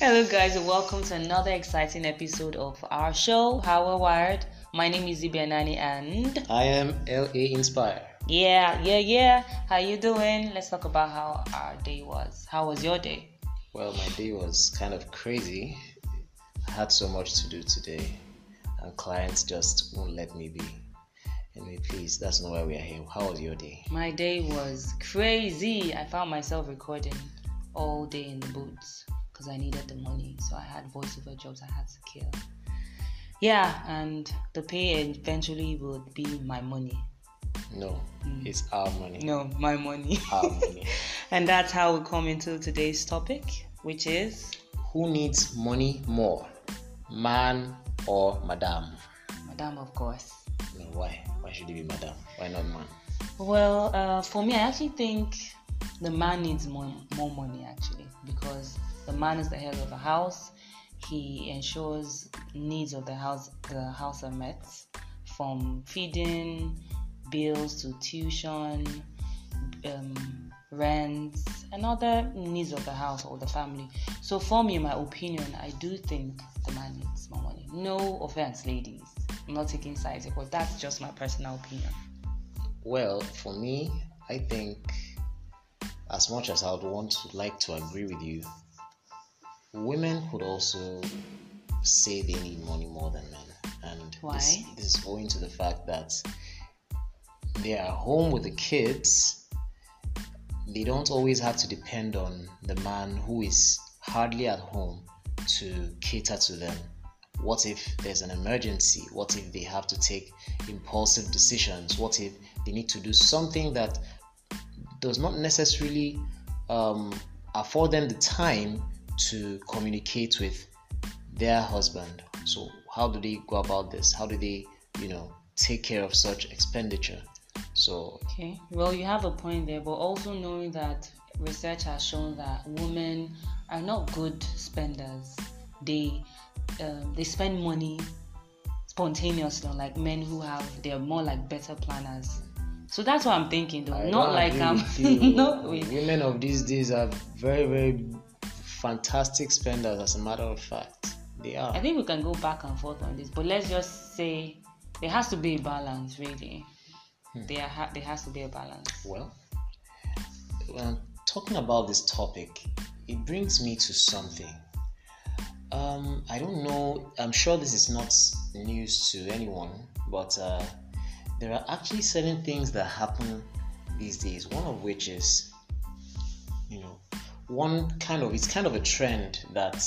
Hello, guys, and welcome to another exciting episode of our show, How We're Wired. My name is Zibianani, and I am LA Inspire. yeah, yeah, yeah. How you doing? Let's talk about how our day was. How was your day? Well, my day was kind of crazy. I had so much to do today, and clients just won't let me be. Anyway, please, that's not why we are here. How was your day? My day was crazy. I found myself recording all day in the boots because I needed the money. So I had voiceover jobs I had to kill. Yeah, and the pay eventually would be my money. No, it's our money. No, my money. Our money. and that's how we come into today's topic, which is Who needs money more, man or madam? Madam, of course. No, why? Why should it be madam? Why not man? Well, uh, for me, I actually think the man needs more, more money actually because the man is the head of the house. He ensures needs of the house the house are met, from feeding, bills to tuition, um, rents, and other needs of the house or the family. So, for me, my opinion, I do think the man needs more money. No offense, ladies. I'm not taking sides, but that's just my personal opinion. Well, for me, I think as much as I would want to like to agree with you, women could also say they need money more than men. And Why? This, this is owing to the fact that they are home with the kids. They don't always have to depend on the man who is hardly at home to cater to them. What if there's an emergency? What if they have to take impulsive decisions? What if they need to do something that does not necessarily um, afford them the time to communicate with their husband? So, how do they go about this? How do they, you know, take care of such expenditure? So, Okay, well, you have a point there, but also knowing that research has shown that women are not good spenders. They um, they spend money spontaneously, unlike men who have they're more like better planners. So that's what I'm thinking, though. I not like I'm not with women of these days are very, very fantastic spenders. As a matter of fact, they are. I think we can go back and forth on this, but let's just say there has to be a balance, really. There ha- there has to be a balance. Well, when talking about this topic, it brings me to something. Um, I don't know. I'm sure this is not news to anyone, but uh, there are actually certain things that happen these days. One of which is, you know, one kind of it's kind of a trend that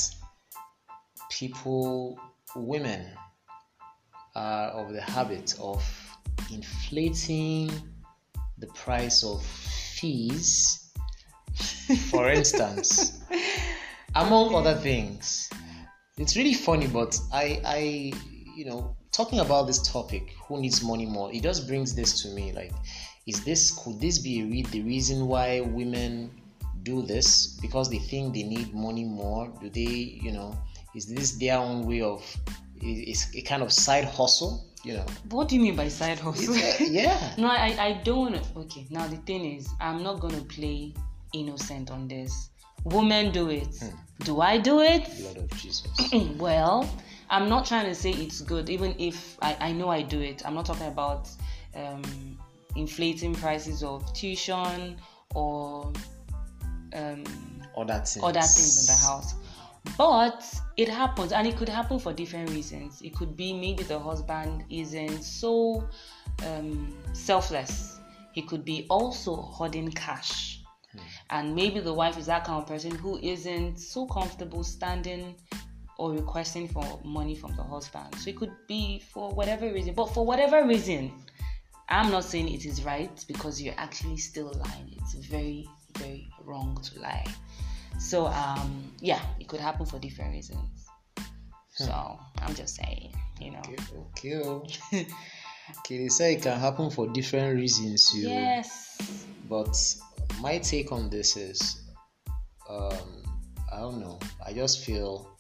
people, women, are of the habit of inflating the price of fees, for instance, among other things. It's really funny, but I, I, you know, talking about this topic, who needs money more? It just brings this to me. Like, is this could this be the reason why women do this because they think they need money more? Do they, you know, is this their own way of? Is a kind of side hustle? You know, What do you mean by side hustle? Uh, yeah. No, I, I don't want to. Okay, now the thing is, I'm not to play innocent on this. Women do it. Do I do it? Blood of Jesus. well, I'm not trying to say it's good, even if I, I know I do it. I'm not talking about um, inflating prices of tuition or um, Other things. other things in the house. But it happens, and it could happen for different reasons. It could be maybe the husband isn't so um, selfless. He could be also hoarding cash, and maybe the wife is that kind of person who isn't so comfortable standing or requesting for money from the husband. So it could be for whatever reason. But for whatever reason, I'm not saying it is right because you're actually still lying. It's very, very wrong to lie. So um yeah, it could happen for different reasons. So I'm just saying, you know. Okay, okay. okay, they say it can happen for different reasons, you. Yes. But my take on this is, um, I don't know. I just feel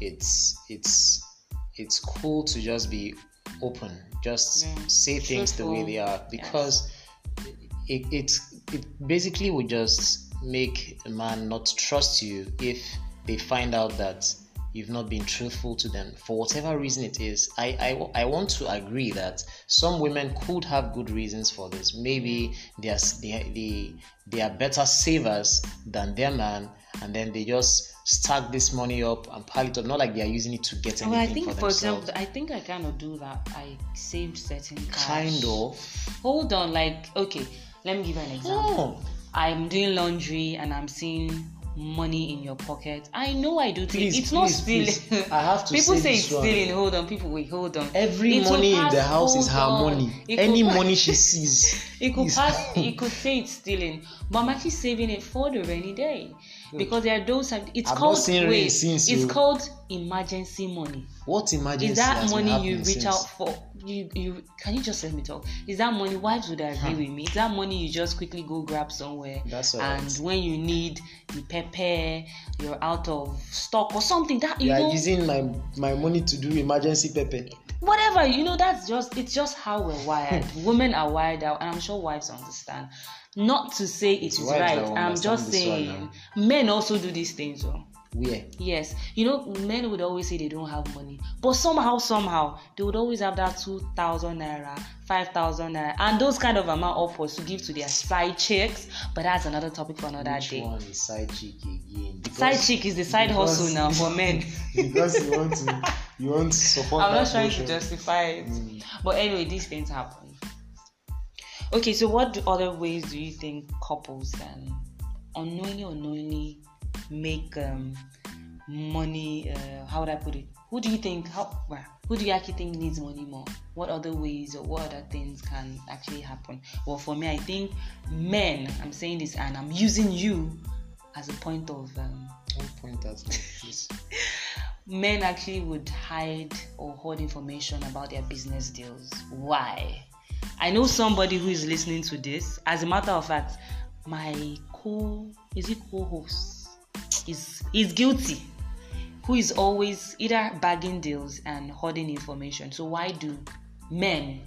it's it's it's cool to just be open, just Yeah. say things the way they are because it it it basically would just make a man not trust you if they find out that you've not been truthful to them for whatever reason it is I, I i want to agree that some women could have good reasons for this maybe they are they, they, they are better savers than their man and then they just stack this money up and pile it up not like they are using it to get anything well, I think, for, for themselves. example, I think I kind of do that. I saved certain cash. kind of Hold on, like okay, let me give you an example. oh, I'm doing laundry and I'm seeing money in your pocket. I know I do. Please, it's not please, stealing. please. I have to People say it's one. stealing. Hold on, people. Wait, hold on. every It money in the house is her on. money It any pass- money she sees It could pass. It could say it's stealing, but I'm actually saving it for the rainy day because there are those. It's I've called wait. since it's you- called emergency money. what emergency Is that money you reach since? out for? You you can you just let me talk? Is that money? Wives would agree with me. Is that money you just quickly go grab somewhere? That's all and right. when you need the pepper, you're out of stock or something. That you you are know, using my my money to do emergency pepper whatever you know. That's just it's just how we're wired. Hmm. Women are wired out, and I'm sure wives understand. Not to say it is that right. I'm just saying men also do these things. Though. where Yes, you know, men would always say they don't have money, but somehow, somehow, they would always have that two thousand naira, five thousand naira, and those kind of amount upwards to give to their side chicks. But that's another topic for another which day. one is side chick again Because- Side chick is the side because- hustle now for men. because you want to you want to support I'm not trying to justify it, Mm. but anyway, these things happen. Okay, so what do- other ways do you think couples can unknowingly, unknowingly make um, money? Uh, how would I put it? Who do you think? How? Who do you actually think needs money more? What other ways or what other things can actually happen? Well, for me, I think men. I'm saying this, and I'm using you as a point of. Um, point please. men actually would hide or hoard information about their business deals. Why? I know somebody who is listening to this. As a matter of fact, my co is it co-host is is guilty. Who is always either bagging deals and hoarding information. So why do men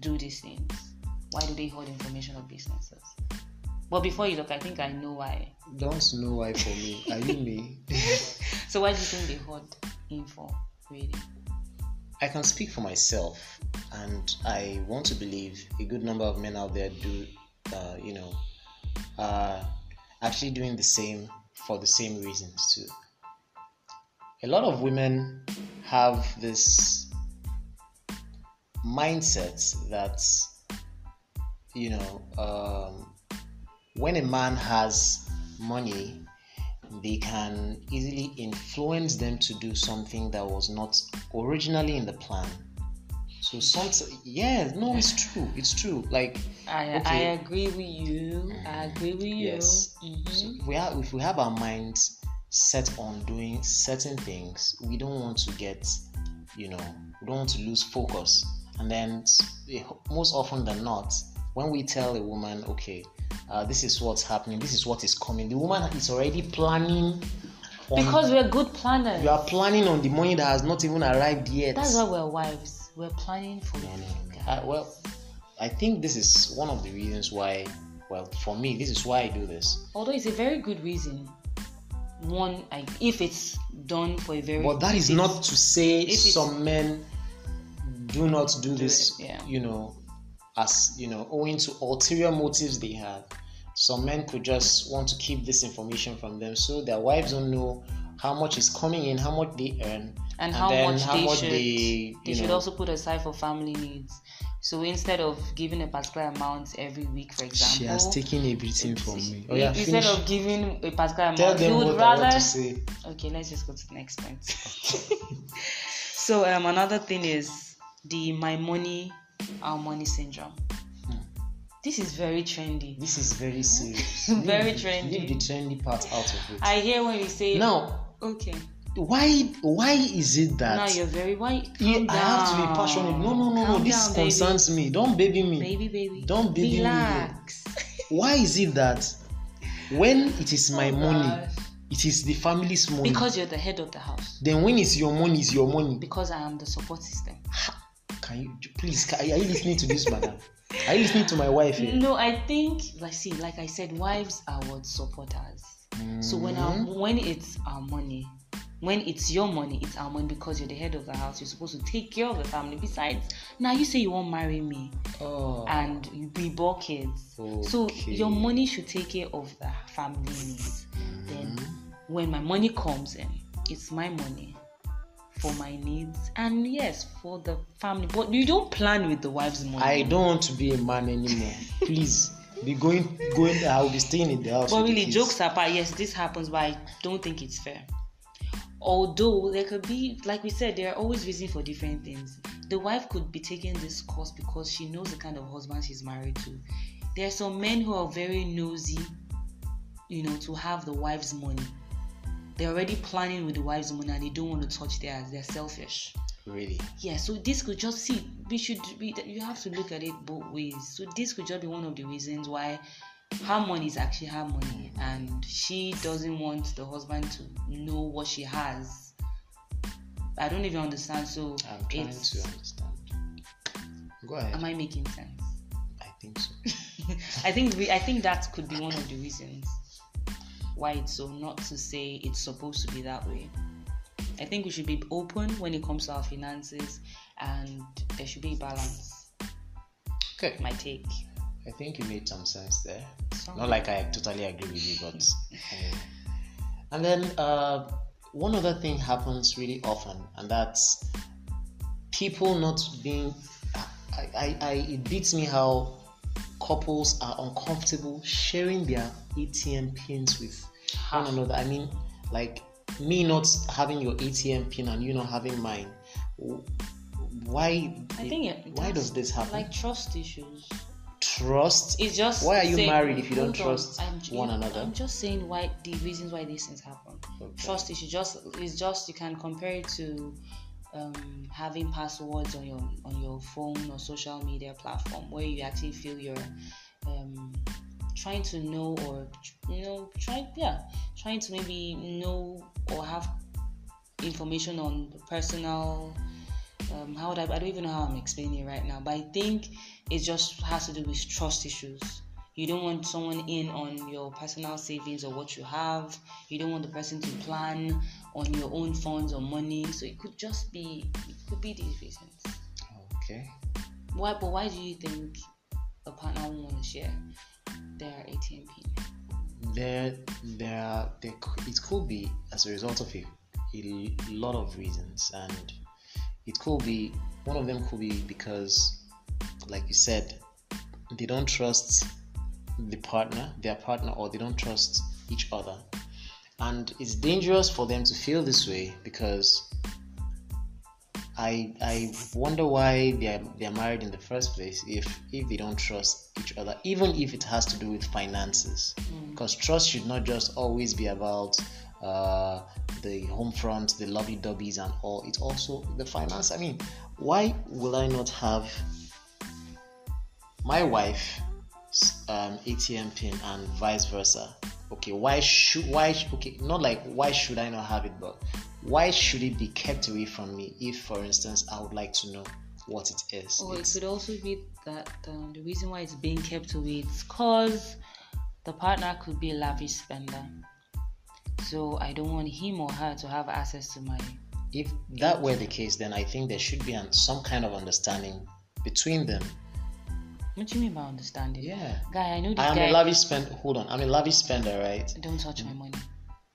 do these things? Why do they hoard information of businesses? But before you look, I think I know why. Don't know why for me. Are you me? So why do you think they hoard info? Really? I can speak for myself, and I want to believe a good number of men out there do, uh, you know, actually doing the same for the same reasons too. A lot of women have this mindset that, you know, um, when a man has money, they can easily influence them to do something that was not originally in the plan. So some, yeah, no, it's true. It's true. Like I, Okay. I agree with you. I agree with you. Yes. Mhm. so if we have, if we have our minds set on doing certain things, we don't want to get, you know, we don't want to lose focus. And then eh, most often than not, when we tell a woman, okay, uh, this is what's happening, this is what is coming, the woman is already planning. Because we're good planners. you are planning on the money that has not even arrived yet. That's why we're wives. We're planning for the future. I, well, I think this is one of the reasons why. Well, for me, this is why I do this. Although it's a very good reason. One, I, if it's done for a very. But that is not to say if some men do not do, this. it, yeah. You know, as you know, owing to ulterior motives they have. Some men could just want to keep this information from them, so their wives don't know how much is coming in, how much they earn, and how then much they should they, they should know, also put aside for family needs. So instead of giving a particular amount every week, for example, She has taken everything from me. Oh yeah, instead finish. of giving a particular Tell amount, them you would rather. Okay, let's just go to the next point. so um, another thing is the my money, our money syndrome. Hmm. This is very trendy. This is very serious. Very Leave- trendy. Leave the trendy part out of it. I hear when you say now, okay. why why is it that Now you're very white. Yeah, I have to be passionate? No, no, no, no. This concerns me. Don't baby me. baby, baby. Don't baby me. Relax. Why is it that when it is my Oh, money, gosh. it is the family's money? Because you're the head of the house. then when it's your money, it's your money. Because I am the support system. Can you please? Can, are you listening to this, madam? Are you listening to my wife here? No, I think like see, like I said, wives are what supporters. So when our, mm-hmm. when it's our money, when it's your money, it's our money because you're the head of the house. You're supposed to take care of the family. Besides, now you say you won't marry me, Oh. and we bore kids. So your money should take care of the family needs. Then mm-hmm. when my money comes in, it's my money for my needs and yes for the family. But you don't plan with the wife's money. I don't want to be a man anymore. Please be going going. I will be staying in the house. But really, jokes apart, yes, this happens, but I don't think it's fair. Although there could be, like we said, there are always reasons for different things. The wife could be taking this course because she knows the kind of husband she's married to. There are some men who are very nosy, you know, to have the wife's money. They're already planning with the wife's money and they don't want to touch theirs. They're selfish. Really. Yeah, so this could just see we should be you have to look at it both ways. So this could just be one of the reasons why her money is actually her money and she doesn't want the husband to know what she has. I don't even understand. So I'm trying it's to understand. Go ahead. am I making sense? I think so. I think we, I think that could be one of the reasons why it's so. Not to say it's supposed to be that way. I think we should be open when it comes to our finances, and there should be balance. Okay. My take. I think you made some sense there. Not like I totally agree with you, but. uh, and then uh, one other thing happens really often, and that's people not being. I, I, I it beats me how couples are uncomfortable sharing their ATM pins with one another. I mean, like me not having your ATM pin and you not having mine. Why? I think it, Why does this happen? Like trust issues. trust. It's just. Why are you saying- married if you don't Hold on, trust I'm one another? I'm just saying why the reasons why these things happen. Okay. Trust issue just it's just you can compare it to um, having passwords on your on your phone or social media platform where you actually feel you're um, trying to know or you know trying yeah trying to maybe know or have information on personal um, how would I, I don't even know how I'm explaining it right now, but I think it just has to do with trust issues. You don't want someone in on your personal savings or what you have. You don't want the person to plan on your own funds or money. So it could just be, it could be these reasons. Okay. Why? But why do you think a partner won't want to share their ATM pin? There, there, there. It could be as a result of a, a lot of reasons, and it could be one of them could be because, like you said, they don't trust the partner, their partner, or they don't trust each other, and it's dangerous for them to feel this way because I I wonder why they're they're married in the first place if if they don't trust each other, even if it has to do with finances. Because trust should not just always be about uh, the home front, the lovey dovey's, and all. It's also the finance. I mean, why will I not have my wife um, ATM pin and vice versa? Okay, why should why okay not like why should I not have it, but why should it be kept away from me if, for instance, I would like to know what it is? Or it could also be that um, the reason why it's being kept away is because the partner could be a lavish spender. So I don't want him or her to have access to my. if that were the case, then I think there should be an, some kind of understanding between them. What do you mean by understanding? Yeah. Guy, I know this I am guy. a lavish spender. Hold on, I'm a lavish spender, right? Don't touch my money.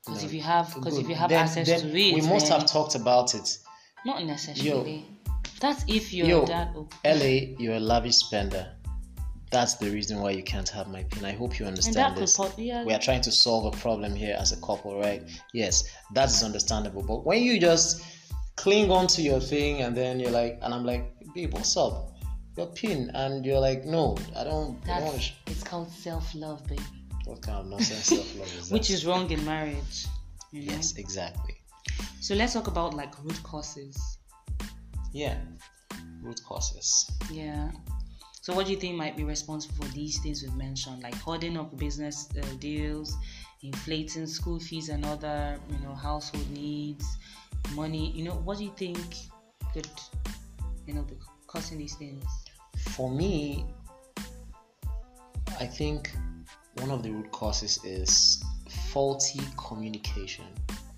Because No. if you have, because if you have Then- access then to it, we must then- have talked about it. Not necessarily. That's if you're Yo, that. open. LA, you're a lavish spender. That's the reason why you can't have my pin. I hope you understand this. yeah. We are trying to solve a problem here as a couple, right? Yes, that is understandable. But when you just cling on to your thing and then you're like, and I'm like, babe, what's up? Your pin, and you're like, no, I don't. I don't want That's to. Sh- it's called self-love, baby. what kind of nonsense self love is that? Which is wrong in marriage. You know? yes, exactly. So let's talk about like root causes. Yeah, root causes. Yeah. So what do you think might be responsible for these things we've mentioned, like hoarding of business uh, deals, inflating school fees and other, you know, household needs, money? You know, what do you think could, you know, be causing these things? For me, I think one of the root causes is faulty communication.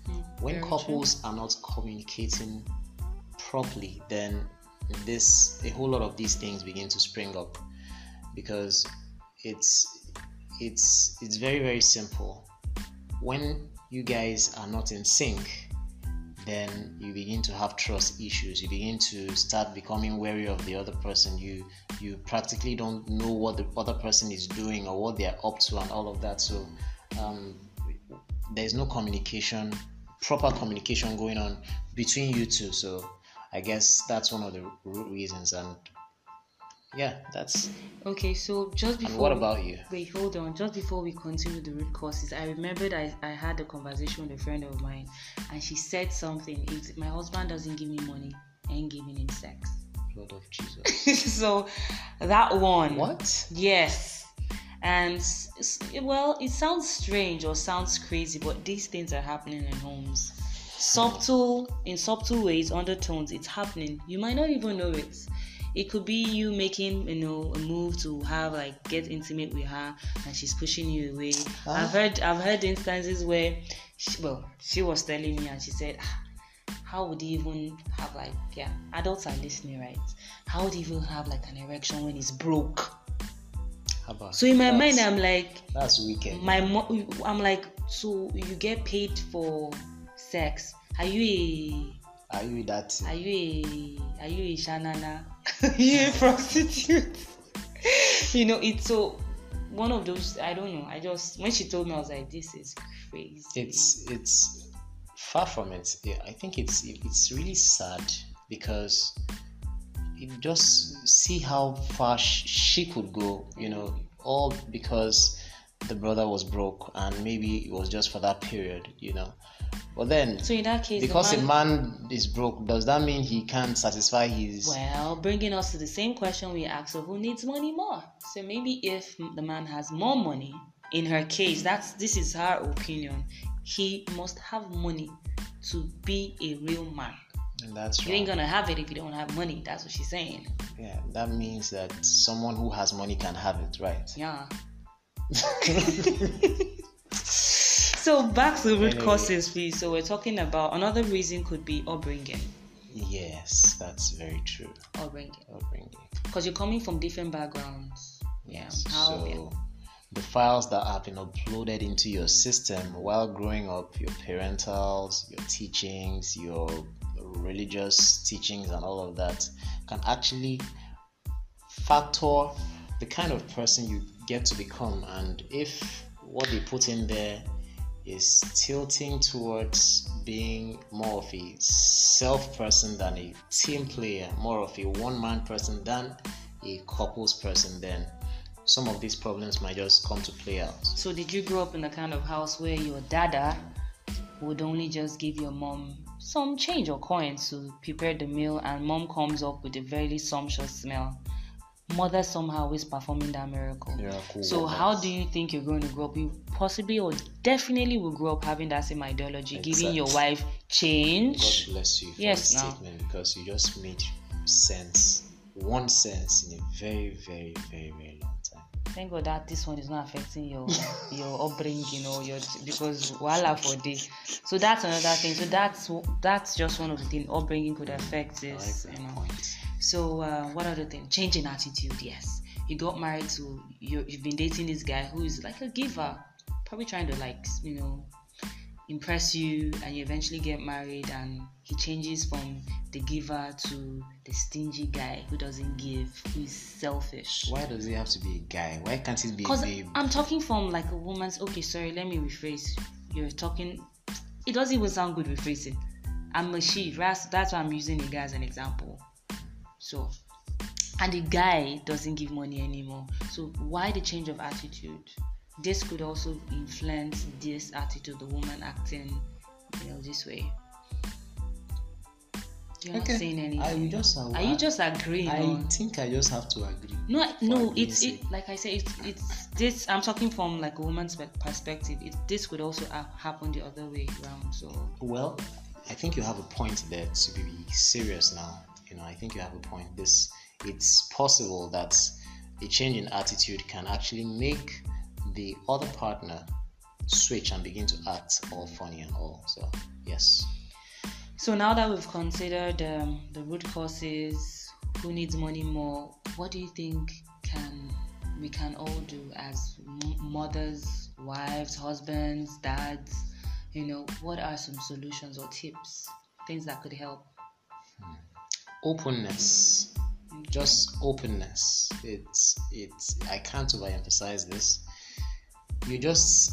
Mm, when couples are not communicating properly, then this a whole lot of these things begin to spring up because it's it's it's very very simple. When you guys are not in sync, then you begin to have trust issues. You begin to start becoming wary of the other person. You you practically don't know what the other person is doing or what they are up to and all of that. So um, there's no communication, proper communication going on between you two. So I guess that's one of the reasons. And yeah, that's. Okay, so just before. What about you? Wait, hold on. Just before we continue the root causes, I remembered I, I had a conversation with a friend of mine, and she said something. If my husband doesn't give me money, I ain't giving him sex. Blood of Jesus. so that one. What? Yes. And well, it sounds strange or sounds crazy, but these things are happening in homes. Hmm. Subtle, in subtle ways, undertones, it's happening. You might not even know it. It could be you making, you know, a move to have like get intimate with her, and she's pushing you away. I've heard, I've heard instances where, she, well, she was telling me, and she said, "Ah, how would you even have like, yeah, adults are listening, right? How would you even have like an erection when it's broke? How about So in my mind, I'm like, that's wicked. my mo- I'm like, so you get paid for sex? Are you a? Are you that? are you a are you a shanana? you a prostitute? you know, it's so one of those. I don't know. I just when she told me, I was like, this is crazy. it's it's far from it i think it's it's really sad because you just see how far sh- she could go you know all because the brother was broke and maybe it was just for that period you know but then so in that case, because man- a man is broke does that mean he can't satisfy his Well, bringing us to the same question we asked, so who needs money more? So maybe if the man has more money, in her case, that's this is her opinion. He must have money to be a real man. and that's right. You ain't gonna have it if you don't have money. That's what she's saying. yeah that means that someone who has money can have it right Yeah. So back to root Anyway. causes, please. So we're talking about another reason could be upbringing. yes that's very true Upbringing. upbringing Because you're coming from different backgrounds. Yeah. How, so yeah. the files that have been uploaded into your system while growing up, your parentals, your teachings, your religious teachings, and all of that can actually factor the kind of person you get to become. And if what they put in there is tilting towards being more of a self person than a team player, more of a one man person than a couples person, then some of these problems might just come to play out. So did you grow up in a kind of house where your dada would only just give your mom some change or coins to prepare the meal and mom comes up with a very sumptuous smell? Mother somehow is performing that miracle. Miracle So workers. how do you think you're going to grow up? You possibly or definitely will grow up having that same ideology, giving your wife change. God bless you for Yes, the statement because you just made sense, one sense in a very, very, very, very long. Thank God that this one is not affecting your your upbringing or your because voila for this. So that's another thing. So that's that's just one of the things upbringing could affect I like this. You know. point. So uh, what other thing? Changing attitude. Yes, you got married to you. You've been dating this guy who is like a giver, probably trying to like you know impress you, and you eventually get married, and he changes from the giver to the stingy guy who doesn't give, who is selfish. Why does it have to be a guy? Why can't it be a Because babe? I'm talking from like a woman's. Okay, sorry, let me rephrase. You're talking. It doesn't even sound good rephrasing. I'm a she. That's that's why I'm using the guy as an example. So, and the guy doesn't give money anymore. So why the change of attitude? This could also influence this attitude. The woman acting, you know, this way. You're not saying anything. I just Are you just agreeing? I or- think I just have to agree. no, no, it's it. Like I said, it's it's this. I'm talking from like a woman's perspective. It, this could also happen the other way around. So Well, I think you have a point there to be serious now. You know, I think you have a point. This it's possible that a change in attitude can actually make the other partner switch and begin to act all funny and all. So yes. So now that we've considered um, the root causes, who needs money more, what do you think can we can all do as m- mothers, wives, husbands, dads? You know, what are some solutions or tips, things that could help? Openness, just openness. It's it's. I can't overemphasize this. You just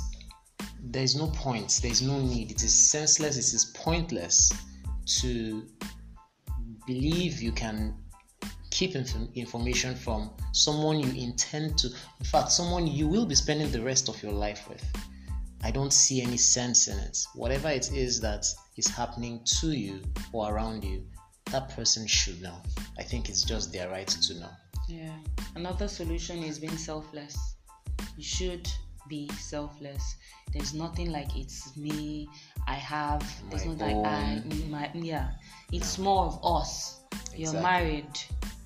there's no point. There's no need. It is senseless. It is pointless to believe you can keep inf- information from someone you intend to, in fact, someone you will be spending the rest of your life with. I don't see any sense in it. Whatever it is that is happening to you or around you, that person should know. I think it's just their right to know. Yeah. Another solution is being selfless. You should be selfless. There's nothing like it's me, I have. There's My not like I, my yeah. It's more of us. You're Exactly. married,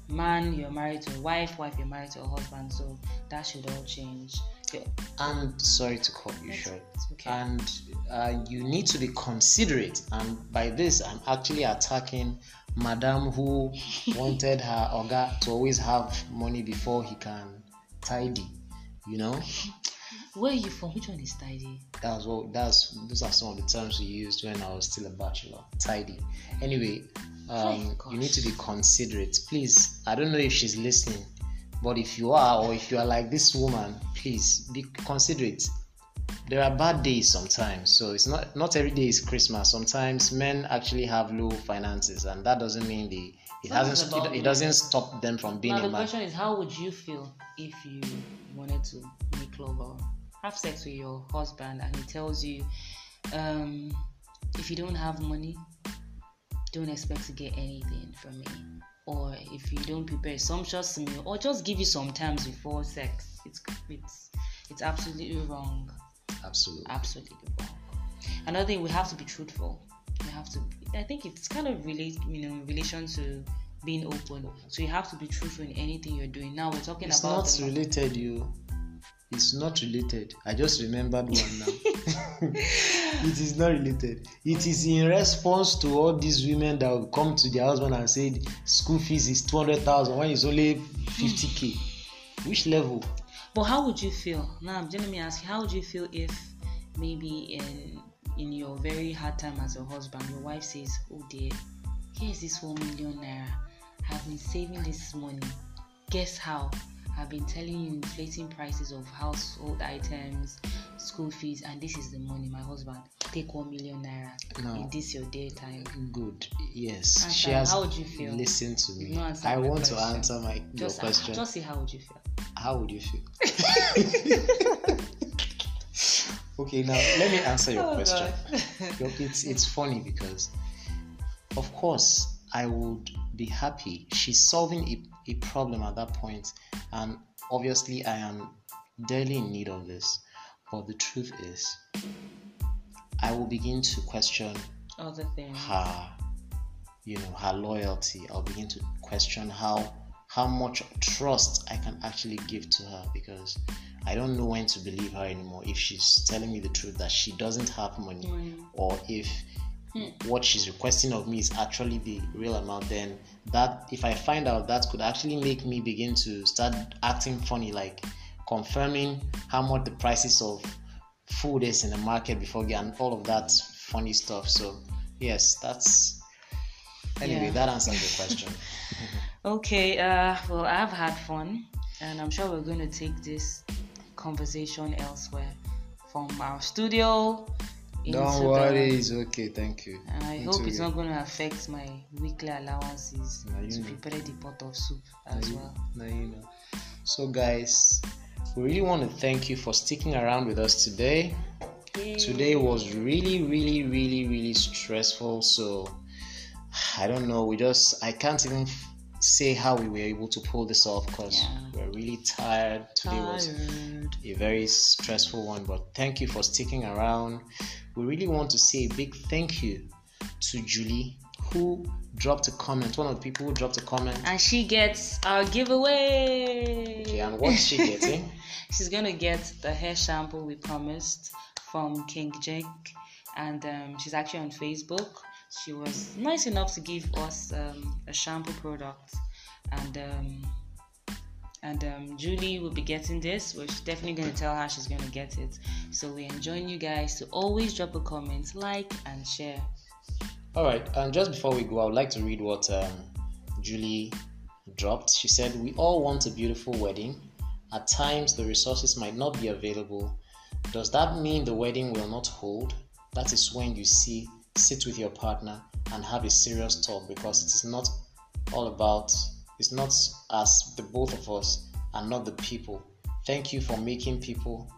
man. You're married to a wife. Wife, you're married to a husband. So that should all change. Yeah. And sorry to cut you short. okay. And uh, you need to be considerate. And by this, I'm actually attacking Madame who wanted her Oga to always have money before he can tidy. You know, Where are you from? Which one is tidy? that's what that's those are some of the terms we used when I was still a bachelor. Tidy. Anyway, um, Oh, you need to be considerate. Please, I don't know if she's listening, but if you are, or if you are like this woman, please be considerate. There are bad days sometimes, so it's not not every day is Christmas. Sometimes men actually have low finances, and that doesn't mean they. It hasn't. It, it doesn't stop them from being now a the man. question is, how would you feel if you wanted to make love or have sex with your husband and he tells you, um, if you don't have money, don't expect to get anything from me, or if you don't prepare some a sumptuous meal, or just give you some times before sex, it's it's it's absolutely wrong Absolutely. absolutely wrong. Another thing, we have to be truthful. We have to. I think it's kind of relate, you know, in relation to being open. So you have to be truthful in anything you're doing. Now we're talking It's about not the- related, you. It's not related. I just remembered one now. it is not related. It is in response to all these women that will come to their husband and say school fees is two hundred thousand when it's only fifty k. Which level? But how would you feel? Now, let me ask you, how would you feel if maybe in in your very hard time as a husband, your wife says, "Oh dear, here's this one million naira. I've been saving this money. Guess how? I've been telling you inflating prices of household items, school fees, and this is the money. My husband, take one million naira. No. Is this your daytime? Good. Yes. Answer. She has How would you feel? Listen to me. I want to answer my your Just, question. just say how would you feel? How would you feel? okay, now let me answer your Oh, question. Look, it's it's funny because, of course, I would be happy. She's solving a, a problem at that point, and obviously, I am dearly in need of this. But the truth is, I will begin to question Other things. her, you know, her loyalty. I'll begin to question how how much trust I can actually give to her because I don't know when to believe her anymore. If she's telling me the truth that she doesn't have money, Mm. or if what she's requesting of me is actually the real amount, then that if I find out that could actually make me begin to start acting funny, like confirming how much the prices of food is in the market before and all of that funny stuff. So yes, that's anyway, Yeah. that answers the question. Okay, uh, well, I've had fun, and I'm sure we're going to take this conversation elsewhere from our studio. Don't worry, it's okay. Thank you. And I It's hope it's okay. not going to affect my weekly allowances you to prepare the pot of soup as you- well. Now you know. So, guys, we really want to thank you for sticking around with us today. Today was really, really, really, really stressful. So, I don't know. We just, I can't even say how we were able to pull this off because Yeah. we're really tired. Today was a very stressful one, but thank you for sticking around. We really want to say a big thank you to Julie who dropped a comment. One of the people who dropped a comment. And she gets our giveaway. Okay, and what's she getting? She's gonna get the hair shampoo we promised from King Jake, and um, she's actually on Facebook. She was nice enough to give us um, a shampoo product, and um, and um, Julie will be getting this. We're definitely going to tell her she's going to get it. So we enjoying you guys to always drop a comment, like, and share. All right, and just before we go, I would like to read what um, Julie dropped. She said, "We all want a beautiful wedding. At times, the resources might not be available. Does that mean the wedding will not hold? That is when you see, sit with your partner and have a serious talk because it is not all about it's not us, the both of us, and not the people. Thank you for making people.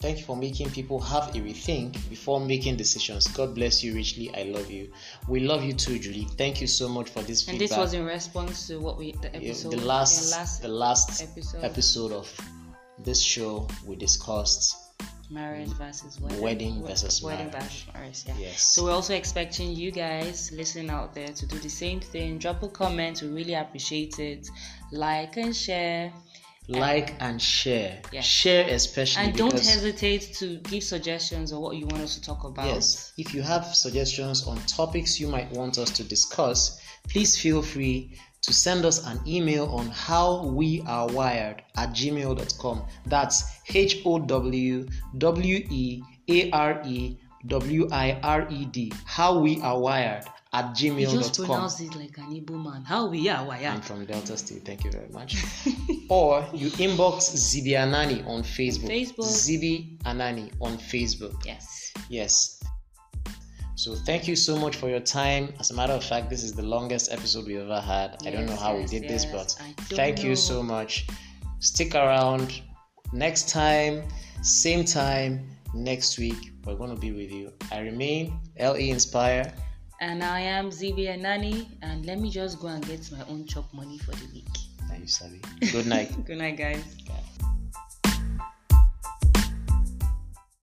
Thank you for making people have a rethink before making decisions. God bless you richly. I love you. We love you too, Julie. Thank you so much for this And feedback. this was in response to what we the episode the last, the last the last episode. episode of this show. We discussed marriage versus wedding. Wedding versus wedding marriage. versus marriage. Yeah. yes. So we're also expecting you guys listening out there to do the same thing. Drop a comment. We really appreciate it. Like and share. like and share. Yes. Share especially And don't hesitate to give suggestions or what you want us to talk about. Yes, if you have suggestions on topics you might want us to discuss, please feel free to send us an email on how we are wired at gmail.com. That's H O W W E A R E W I R E D. How we are wired at You just gmail.com. pronounce it like an Igbo man. How we are, why I'm from Delta State. Thank you very much. or you inbox Zibi Anani on Facebook. Facebook. Zibi Anani on Facebook. Yes. Yes. So thank you so much for your time. As a matter of fact, this is the longest episode we ever had. I don't know how yes, we did this, but thank you so much. Stick around. Next time, same time, next week, we're going to be with you. I remain LE Inspire. And I am Zibi Nani, and let me just go and get my own chop money for the week. Thank you savvy. Good night, Good night, guys. guys.